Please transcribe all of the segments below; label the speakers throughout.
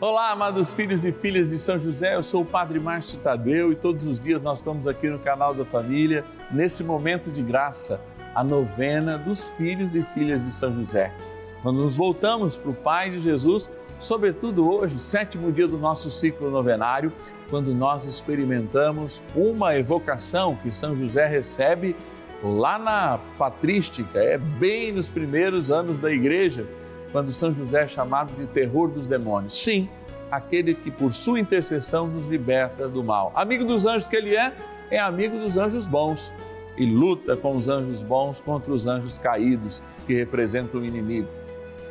Speaker 1: Olá, amados filhos e filhas de São José, eu sou o Padre Márcio Tadeu e todos os dias nós estamos aqui no canal da família, nesse momento de graça, a novena dos filhos e filhas de São José. Quando nos voltamos para o Pai de Jesus, sobretudo hoje, sétimo dia do nosso ciclo novenário, quando nós experimentamos uma evocação que São José recebe lá na patrística, é bem nos primeiros anos da igreja quando São José é chamado de terror dos demônios. Sim, aquele que por sua intercessão nos liberta do mal. Amigo dos anjos que ele é, é amigo dos anjos bons e luta com os anjos bons contra os anjos caídos que representam o inimigo.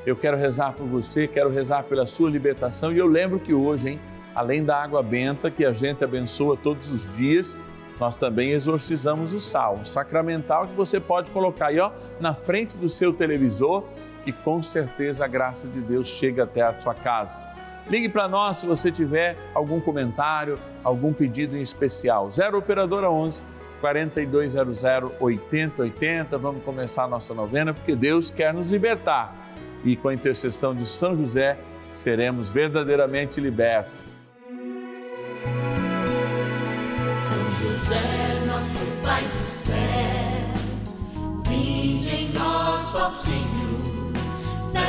Speaker 1: Eu quero rezar por você, quero rezar pela sua libertação e eu lembro que hoje, hein, além da água benta que a gente abençoa todos os dias, nós também exorcizamos o sal, sacramental que você pode colocar aí, ó, na frente do seu televisor que com certeza a graça de Deus chega até a sua casa. Ligue para nós se você tiver algum comentário, algum pedido em especial. 0 Operadora 11 4200 8080. Vamos começar a nossa novena porque Deus quer nos libertar. E com a intercessão de São José, seremos verdadeiramente libertos.
Speaker 2: São José, nosso Pai do céu, vinde em nós, ó Senhor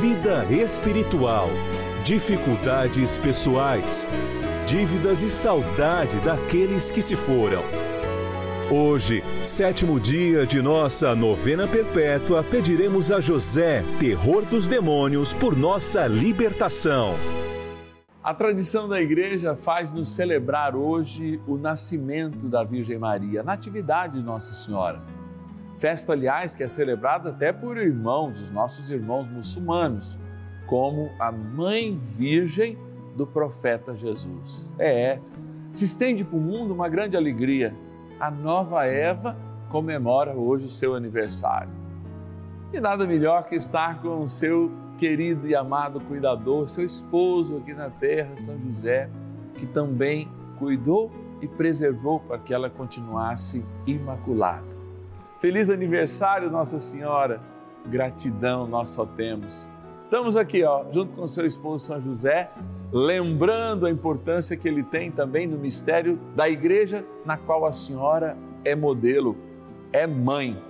Speaker 3: vida espiritual, dificuldades pessoais, dívidas e saudade daqueles que se foram. Hoje, sétimo dia de nossa novena perpétua, pediremos a José, terror dos demônios, por nossa libertação.
Speaker 1: A tradição da igreja faz-nos celebrar hoje o nascimento da Virgem Maria, natividade de Nossa Senhora. Festa, aliás, que é celebrada até por irmãos, os nossos irmãos muçulmanos, como a Mãe Virgem do profeta Jesus. É, é, se estende para o mundo uma grande alegria. A nova Eva comemora hoje o seu aniversário. E nada melhor que estar com o seu querido e amado cuidador, seu esposo aqui na terra, São José, que também cuidou e preservou para que ela continuasse imaculada. Feliz aniversário, Nossa Senhora. Gratidão nós só temos. Estamos aqui, ó, junto com seu esposo São José, lembrando a importância que ele tem também no mistério da igreja na qual a senhora é modelo, é mãe.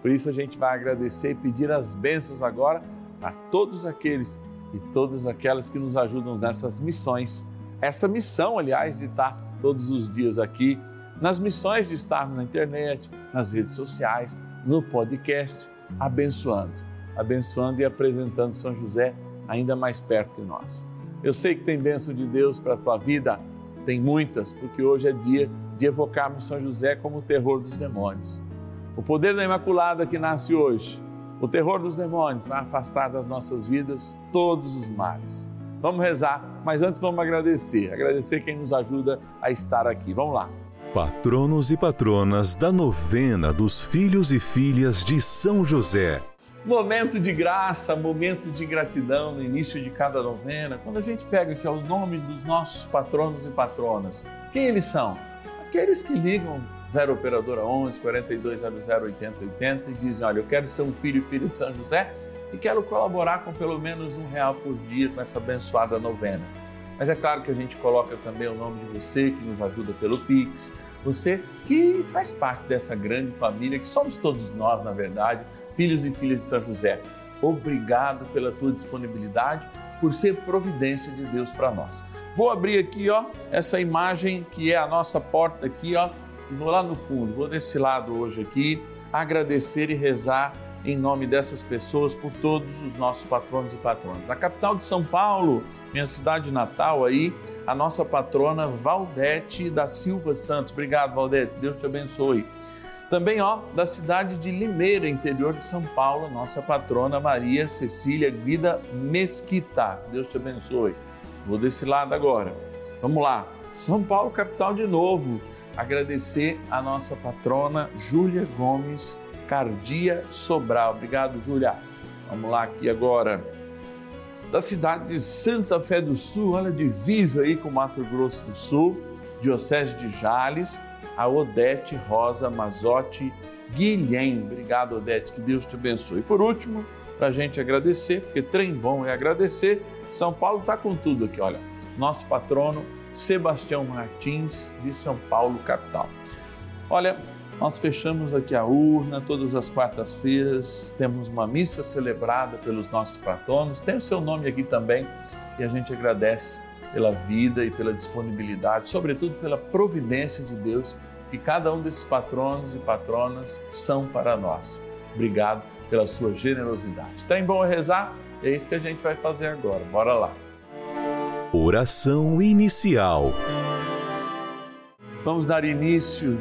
Speaker 1: Por isso a gente vai agradecer e pedir as bênçãos agora a todos aqueles e todas aquelas que nos ajudam nessas missões. Essa missão, aliás, de estar todos os dias aqui nas missões de estarmos na internet, nas redes sociais, no podcast, abençoando, abençoando e apresentando São José ainda mais perto de nós. Eu sei que tem bênção de Deus para a tua vida, tem muitas, porque hoje é dia de evocarmos São José como o terror dos demônios. O poder da Imaculada que nasce hoje, o terror dos demônios vai afastar das nossas vidas todos os males. Vamos rezar, mas antes vamos agradecer, agradecer quem nos ajuda a estar aqui. Vamos lá.
Speaker 3: Patronos e patronas da novena dos filhos e filhas de São José.
Speaker 1: Momento de graça, momento de gratidão no início de cada novena, quando a gente pega aqui o nome dos nossos patronos e patronas. Quem eles são? Aqueles que ligam 0 Operadora 11 4200 8080 e dizem: Olha, eu quero ser um filho e filha de São José e quero colaborar com pelo menos um real por dia com essa abençoada novena. Mas é claro que a gente coloca também o nome de você que nos ajuda pelo Pix Você que faz parte dessa grande família, que somos todos nós, na verdade, filhos e filhas de São José. Obrigado pela tua disponibilidade, por ser providência de Deus para nós. Vou abrir aqui, ó, essa imagem que é a nossa porta aqui, ó, e vou lá no fundo, vou desse lado hoje aqui, agradecer e rezar em nome dessas pessoas por todos os nossos patronos e patronas. A capital de São Paulo, minha cidade natal aí, a nossa patrona Valdete da Silva Santos. Obrigado, Valdete. Deus te abençoe. Também, ó, da cidade de Limeira, interior de São Paulo, nossa patrona Maria Cecília Guida Mesquita. Deus te abençoe. Vou desse lado agora. Vamos lá. São Paulo, capital de novo. Agradecer a nossa patrona Júlia Gomes Cardia Sobral. Obrigado, Júlia. Vamos lá aqui agora. Da cidade de Santa Fé do Sul, olha, divisa aí com Mato Grosso do Sul, Diocese de Jales, a Odete Rosa Mazotti Guilhem. Obrigado, Odete, que Deus te abençoe. E por último, para a gente agradecer, porque trem bom é agradecer, São Paulo está com tudo aqui, olha. Nosso patrono Sebastião Martins, de São Paulo, capital. Olha, nós fechamos aqui a urna todas as quartas-feiras, temos uma missa celebrada pelos nossos patronos, tem o seu nome aqui também e a gente agradece pela vida e pela disponibilidade, sobretudo pela providência de Deus que cada um desses patronos e patronas são para nós. Obrigado pela sua generosidade. Tem bom rezar? É isso que a gente vai fazer agora. Bora lá.
Speaker 3: Oração inicial.
Speaker 1: Vamos dar início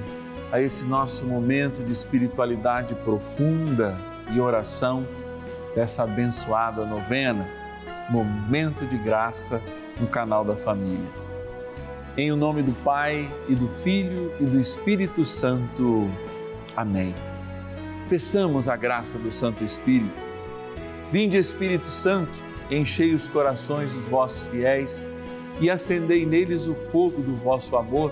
Speaker 1: a esse nosso momento de espiritualidade profunda e oração dessa abençoada novena, momento de graça no canal da família. Em o nome do Pai e do Filho e do Espírito Santo. Amém. Peçamos a graça do Santo Espírito. Vinde, Espírito Santo, enchei os corações dos vossos fiéis e acendei neles o fogo do vosso amor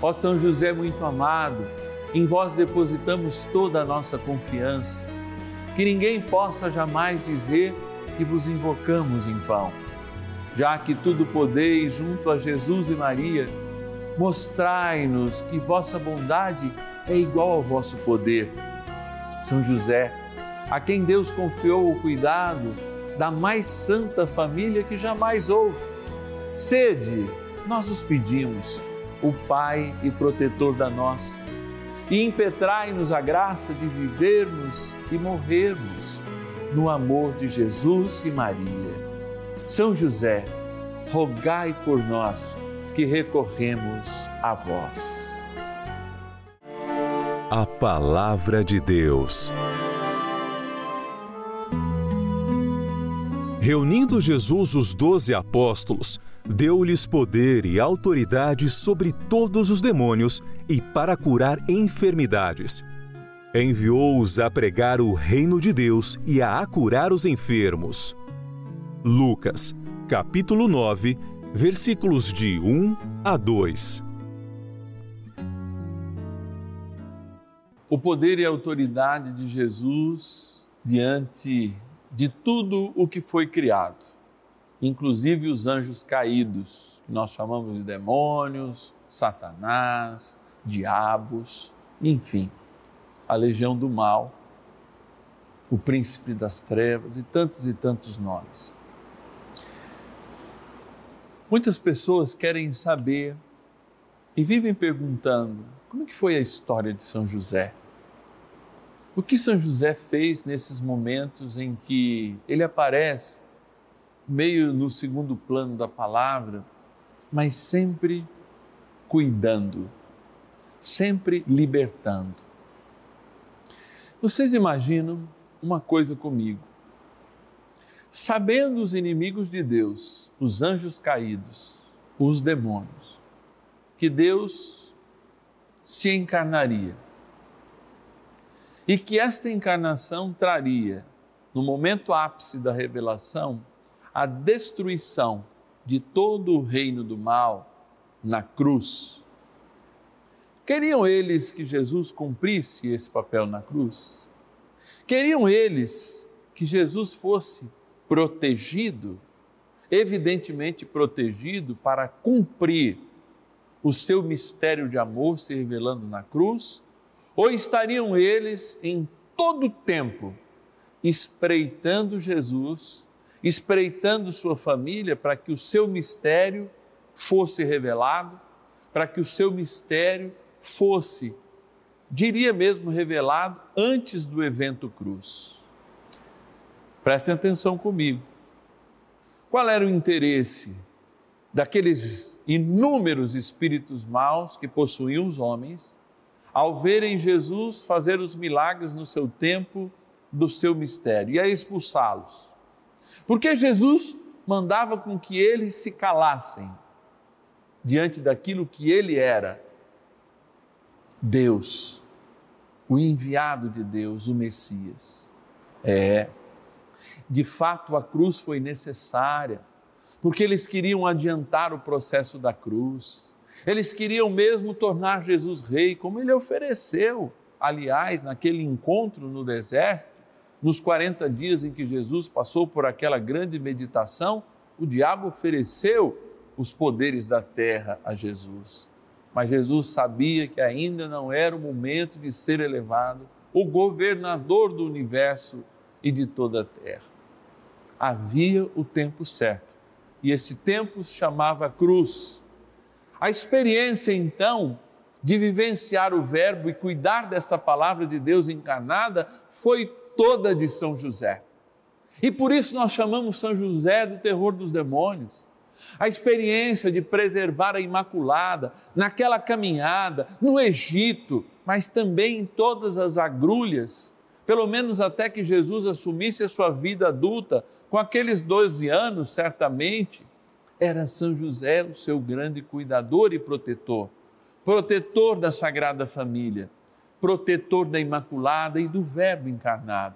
Speaker 1: Ó São José muito amado, em vós depositamos toda a nossa confiança. Que ninguém possa jamais dizer que vos invocamos em vão. Já que tudo podeis junto a Jesus e Maria, mostrai-nos que vossa bondade é igual ao vosso poder. São José, a quem Deus confiou o cuidado da mais santa família que jamais houve. Sede, nós os pedimos o Pai e protetor da nossa, e impetrai-nos a graça de vivermos e morrermos no amor de Jesus e Maria. São José, rogai por nós que recorremos a vós.
Speaker 3: A Palavra de Deus. Reunindo Jesus os doze apóstolos, deu-lhes poder e autoridade sobre todos os demônios e para curar enfermidades. Enviou-os a pregar o reino de Deus e a curar os enfermos. Lucas, capítulo 9, versículos de 1 a 2.
Speaker 1: O poder e a autoridade de Jesus diante de tudo o que foi criado inclusive os anjos caídos, que nós chamamos de demônios, Satanás, diabos, enfim, a legião do mal, o príncipe das trevas e tantos e tantos nomes. Muitas pessoas querem saber e vivem perguntando: como é que foi a história de São José? O que São José fez nesses momentos em que ele aparece meio no segundo plano da palavra, mas sempre cuidando, sempre libertando. Vocês imaginam uma coisa comigo? Sabendo os inimigos de Deus, os anjos caídos, os demônios, que Deus se encarnaria e que esta encarnação traria, no momento ápice da revelação, a destruição de todo o reino do mal na cruz. Queriam eles que Jesus cumprisse esse papel na cruz? Queriam eles que Jesus fosse protegido, evidentemente protegido para cumprir o seu mistério de amor se revelando na cruz? Ou estariam eles em todo o tempo espreitando Jesus espreitando sua família para que o seu mistério fosse revelado, para que o seu mistério fosse, diria mesmo, revelado antes do evento cruz. Prestem atenção comigo. Qual era o interesse daqueles inúmeros espíritos maus que possuíam os homens ao verem Jesus fazer os milagres no seu tempo do seu mistério e a expulsá-los? Porque Jesus mandava com que eles se calassem diante daquilo que ele era. Deus, o enviado de Deus, o Messias. É, de fato a cruz foi necessária, porque eles queriam adiantar o processo da cruz. Eles queriam mesmo tornar Jesus rei, como ele ofereceu, aliás, naquele encontro no deserto nos 40 dias em que Jesus passou por aquela grande meditação, o diabo ofereceu os poderes da terra a Jesus. Mas Jesus sabia que ainda não era o momento de ser elevado o governador do universo e de toda a terra. Havia o tempo certo e esse tempo se chamava cruz. A experiência então de vivenciar o Verbo e cuidar desta palavra de Deus encarnada foi toda de São José. E por isso nós chamamos São José do terror dos demônios. A experiência de preservar a Imaculada naquela caminhada no Egito, mas também em todas as agrulhas, pelo menos até que Jesus assumisse a sua vida adulta, com aqueles 12 anos, certamente, era São José o seu grande cuidador e protetor, protetor da Sagrada Família protetor da Imaculada e do Verbo encarnado.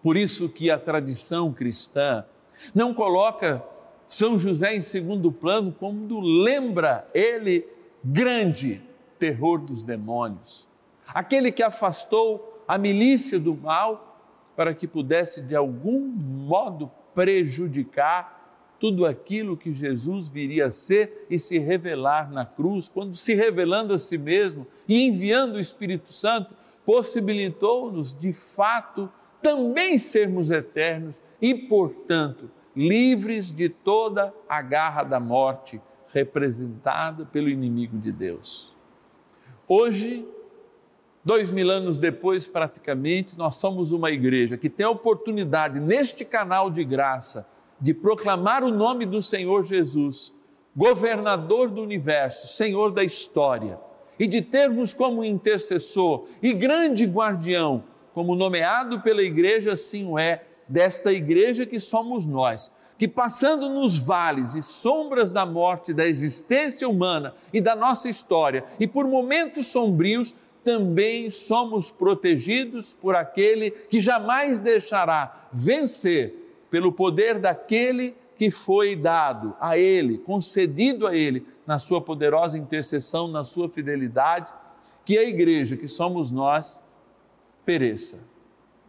Speaker 1: Por isso que a tradição cristã não coloca São José em segundo plano, como lembra ele grande terror dos demônios, aquele que afastou a milícia do mal para que pudesse de algum modo prejudicar tudo aquilo que Jesus viria a ser e se revelar na cruz, quando se revelando a si mesmo e enviando o Espírito Santo, possibilitou-nos de fato também sermos eternos e, portanto, livres de toda a garra da morte representada pelo inimigo de Deus. Hoje, dois mil anos depois, praticamente, nós somos uma igreja que tem a oportunidade, neste canal de graça, de proclamar o nome do Senhor Jesus, governador do universo, Senhor da história, e de termos como intercessor e grande guardião, como nomeado pela igreja, assim o é, desta igreja que somos nós, que passando nos vales e sombras da morte da existência humana e da nossa história, e por momentos sombrios, também somos protegidos por aquele que jamais deixará vencer pelo poder daquele que foi dado a Ele, concedido a Ele, na Sua poderosa intercessão, na Sua fidelidade, que a igreja, que somos nós, pereça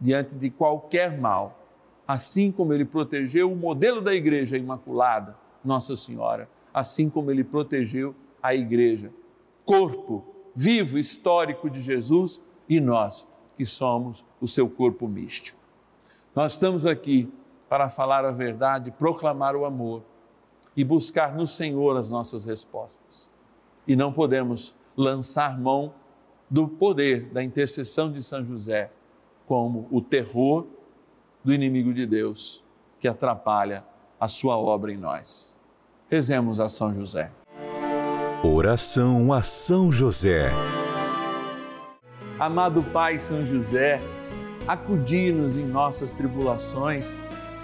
Speaker 1: diante de qualquer mal, assim como Ele protegeu o modelo da igreja imaculada, Nossa Senhora, assim como Ele protegeu a igreja, corpo vivo, histórico de Jesus e nós, que somos o seu corpo místico. Nós estamos aqui para falar a verdade, proclamar o amor e buscar no Senhor as nossas respostas. E não podemos lançar mão do poder da intercessão de São José como o terror do inimigo de Deus que atrapalha a sua obra em nós. Rezemos a São José.
Speaker 3: Oração a São José.
Speaker 1: Amado Pai São José, acudi-nos em nossas tribulações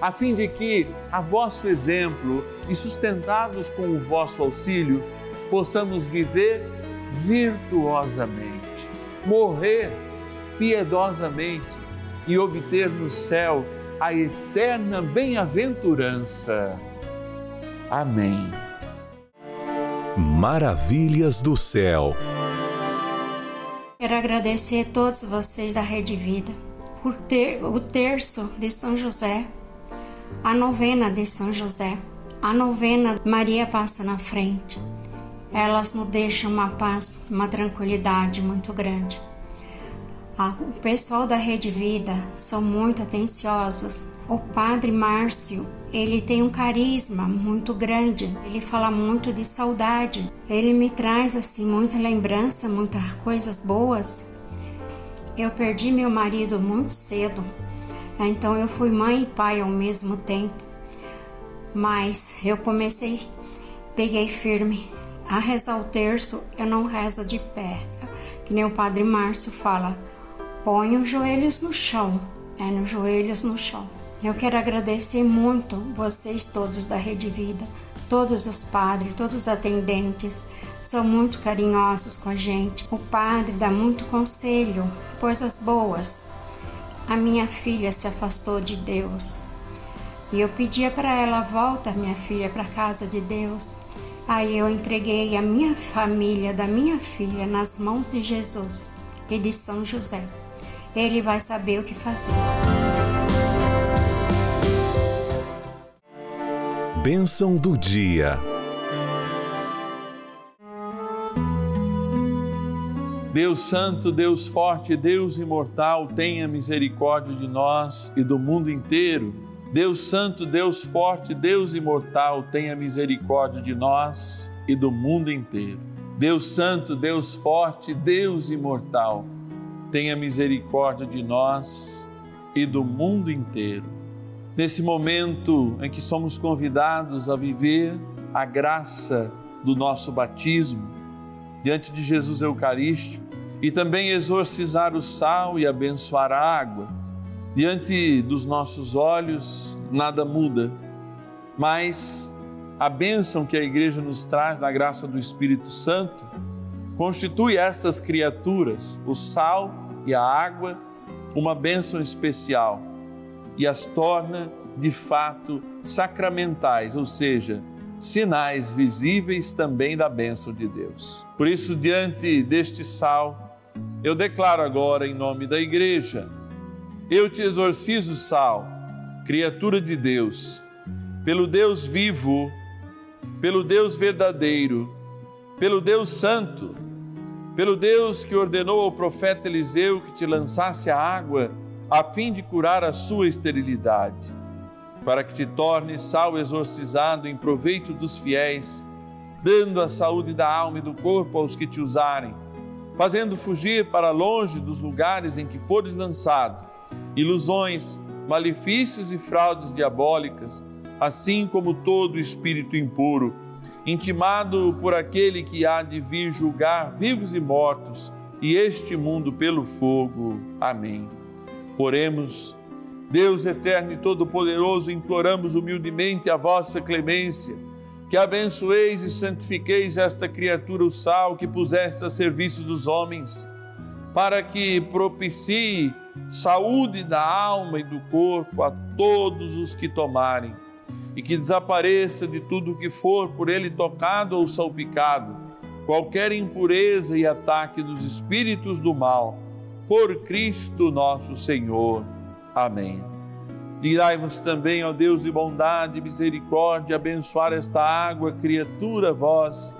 Speaker 1: a fim de que, a vosso exemplo e sustentados com o vosso auxílio, possamos viver virtuosamente, morrer piedosamente e obter no céu a eterna bem-aventurança. Amém.
Speaker 3: Maravilhas do céu.
Speaker 4: Quero agradecer a todos vocês da Rede Vida por ter o terço de São José, a novena de São José, a novena Maria passa na frente. Elas nos deixam uma paz, uma tranquilidade muito grande. O pessoal da Rede Vida são muito atenciosos. O padre Márcio, ele tem um carisma muito grande. Ele fala muito de saudade. Ele me traz assim muita lembrança, muitas coisas boas. Eu perdi meu marido muito cedo. Então eu fui mãe e pai ao mesmo tempo. Mas eu comecei, peguei firme. A rezar o terço, eu não rezo de pé. Que nem o padre Márcio fala, põe os joelhos no chão, é nos joelhos no chão. Eu quero agradecer muito vocês todos da Rede Vida, todos os padres, todos os atendentes, são muito carinhosos com a gente. O padre dá muito conselho, coisas boas. A minha filha se afastou de Deus e eu pedia para ela volta minha filha para a casa de Deus. Aí eu entreguei a minha família da minha filha nas mãos de Jesus e de São José ele vai saber o que fazer.
Speaker 3: Bênção do dia.
Speaker 1: Deus Santo, Deus Forte, Deus Imortal, tenha misericórdia de nós e do mundo inteiro. Deus Santo, Deus Forte, Deus Imortal, tenha misericórdia de nós e do mundo inteiro. Deus Santo, Deus Forte, Deus Imortal, tenha misericórdia de nós e do mundo inteiro. Nesse momento em que somos convidados a viver a graça do nosso batismo diante de Jesus Eucarístico e também exorcizar o sal e abençoar a água, diante dos nossos olhos nada muda, mas a bênção que a igreja nos traz na graça do Espírito Santo constitui estas criaturas, o sal e a água, uma bênção especial e as torna de fato sacramentais, ou seja, sinais visíveis também da bênção de Deus. Por isso, diante deste sal, eu declaro agora em nome da igreja: eu te exorcizo, sal, criatura de Deus, pelo Deus vivo, pelo Deus verdadeiro, pelo Deus santo pelo Deus que ordenou ao profeta Eliseu que te lançasse a água a fim de curar a sua esterilidade, para que te tornes sal exorcizado em proveito dos fiéis, dando a saúde da alma e do corpo aos que te usarem, fazendo fugir para longe dos lugares em que fores lançado ilusões, malefícios e fraudes diabólicas, assim como todo espírito impuro, intimado por aquele que há de vir julgar vivos e mortos e este mundo pelo fogo. Amém. Oremos. Deus eterno e todo-poderoso, imploramos humildemente a vossa clemência, que abençoeis e santifiqueis esta criatura, o sal que puseste a serviço dos homens, para que propicie saúde da alma e do corpo a todos os que tomarem, e que desapareça de tudo que for por ele tocado ou salpicado, qualquer impureza e ataque dos espíritos do mal, por Cristo nosso Senhor. Amém. Dirai-vos também, ó Deus de bondade e misericórdia, abençoar esta água, criatura vossa,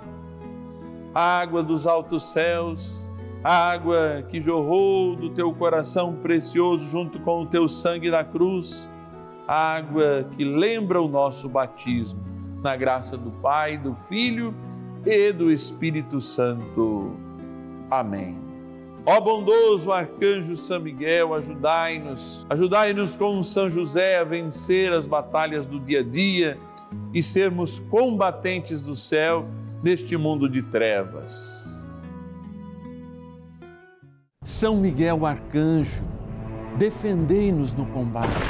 Speaker 1: água dos altos céus água que jorrou do teu coração precioso junto com o teu sangue na cruz, água que lembra o nosso batismo, na graça do Pai, do Filho e do Espírito Santo. Amém. Ó bondoso arcanjo São Miguel, ajudai-nos, ajudai-nos com São José a vencer as batalhas do dia a dia e sermos combatentes do céu neste mundo de trevas. São Miguel Arcanjo, defendei-nos no combate.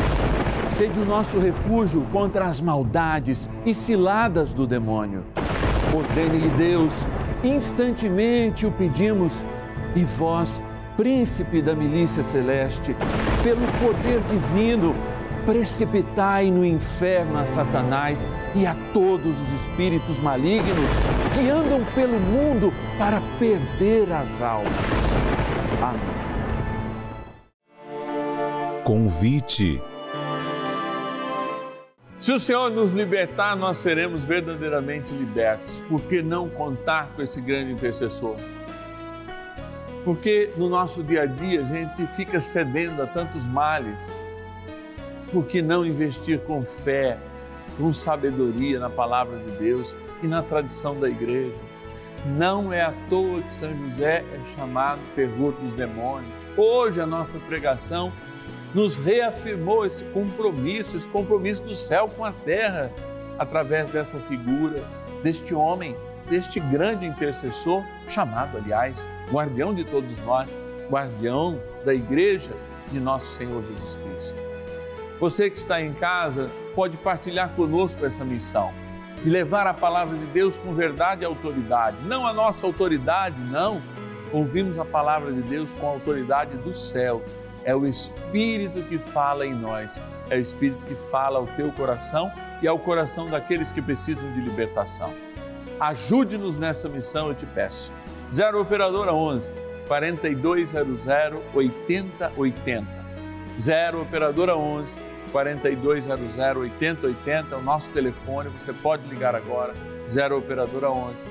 Speaker 1: Sede o nosso refúgio contra as maldades e ciladas do demônio. Ordene-lhe Deus, instantemente o pedimos, e vós, príncipe da milícia celeste, pelo poder divino, precipitai no inferno a Satanás e a todos os espíritos malignos que andam pelo mundo para perder as almas. Amém.
Speaker 3: Convite.
Speaker 1: Se o Senhor nos libertar, nós seremos verdadeiramente libertos. Por que não contar com esse grande intercessor? Porque no nosso dia a dia a gente fica cedendo a tantos males. Por que não investir com fé, com sabedoria na palavra de Deus e na tradição da igreja? Não é à toa que São José é chamado terror dos demônios. Hoje a nossa pregação nos reafirmou esse compromisso, esse compromisso do céu com a terra, através dessa figura, deste homem, deste grande intercessor, chamado, aliás, guardião de todos nós, guardião da igreja de nosso Senhor Jesus Cristo. Você que está em casa pode partilhar conosco essa missão de levar a palavra de Deus com verdade e autoridade. Não a nossa autoridade, não. Ouvimos a palavra de Deus com a autoridade do céu. É o Espírito que fala em nós. É o Espírito que fala ao teu coração e ao coração daqueles que precisam de libertação. Ajude-nos nessa missão, eu te peço. 0 Operadora 11 4200 8080. 0 Operadora 11 4200 8080 é o nosso telefone, você pode ligar agora, 0 operadora 11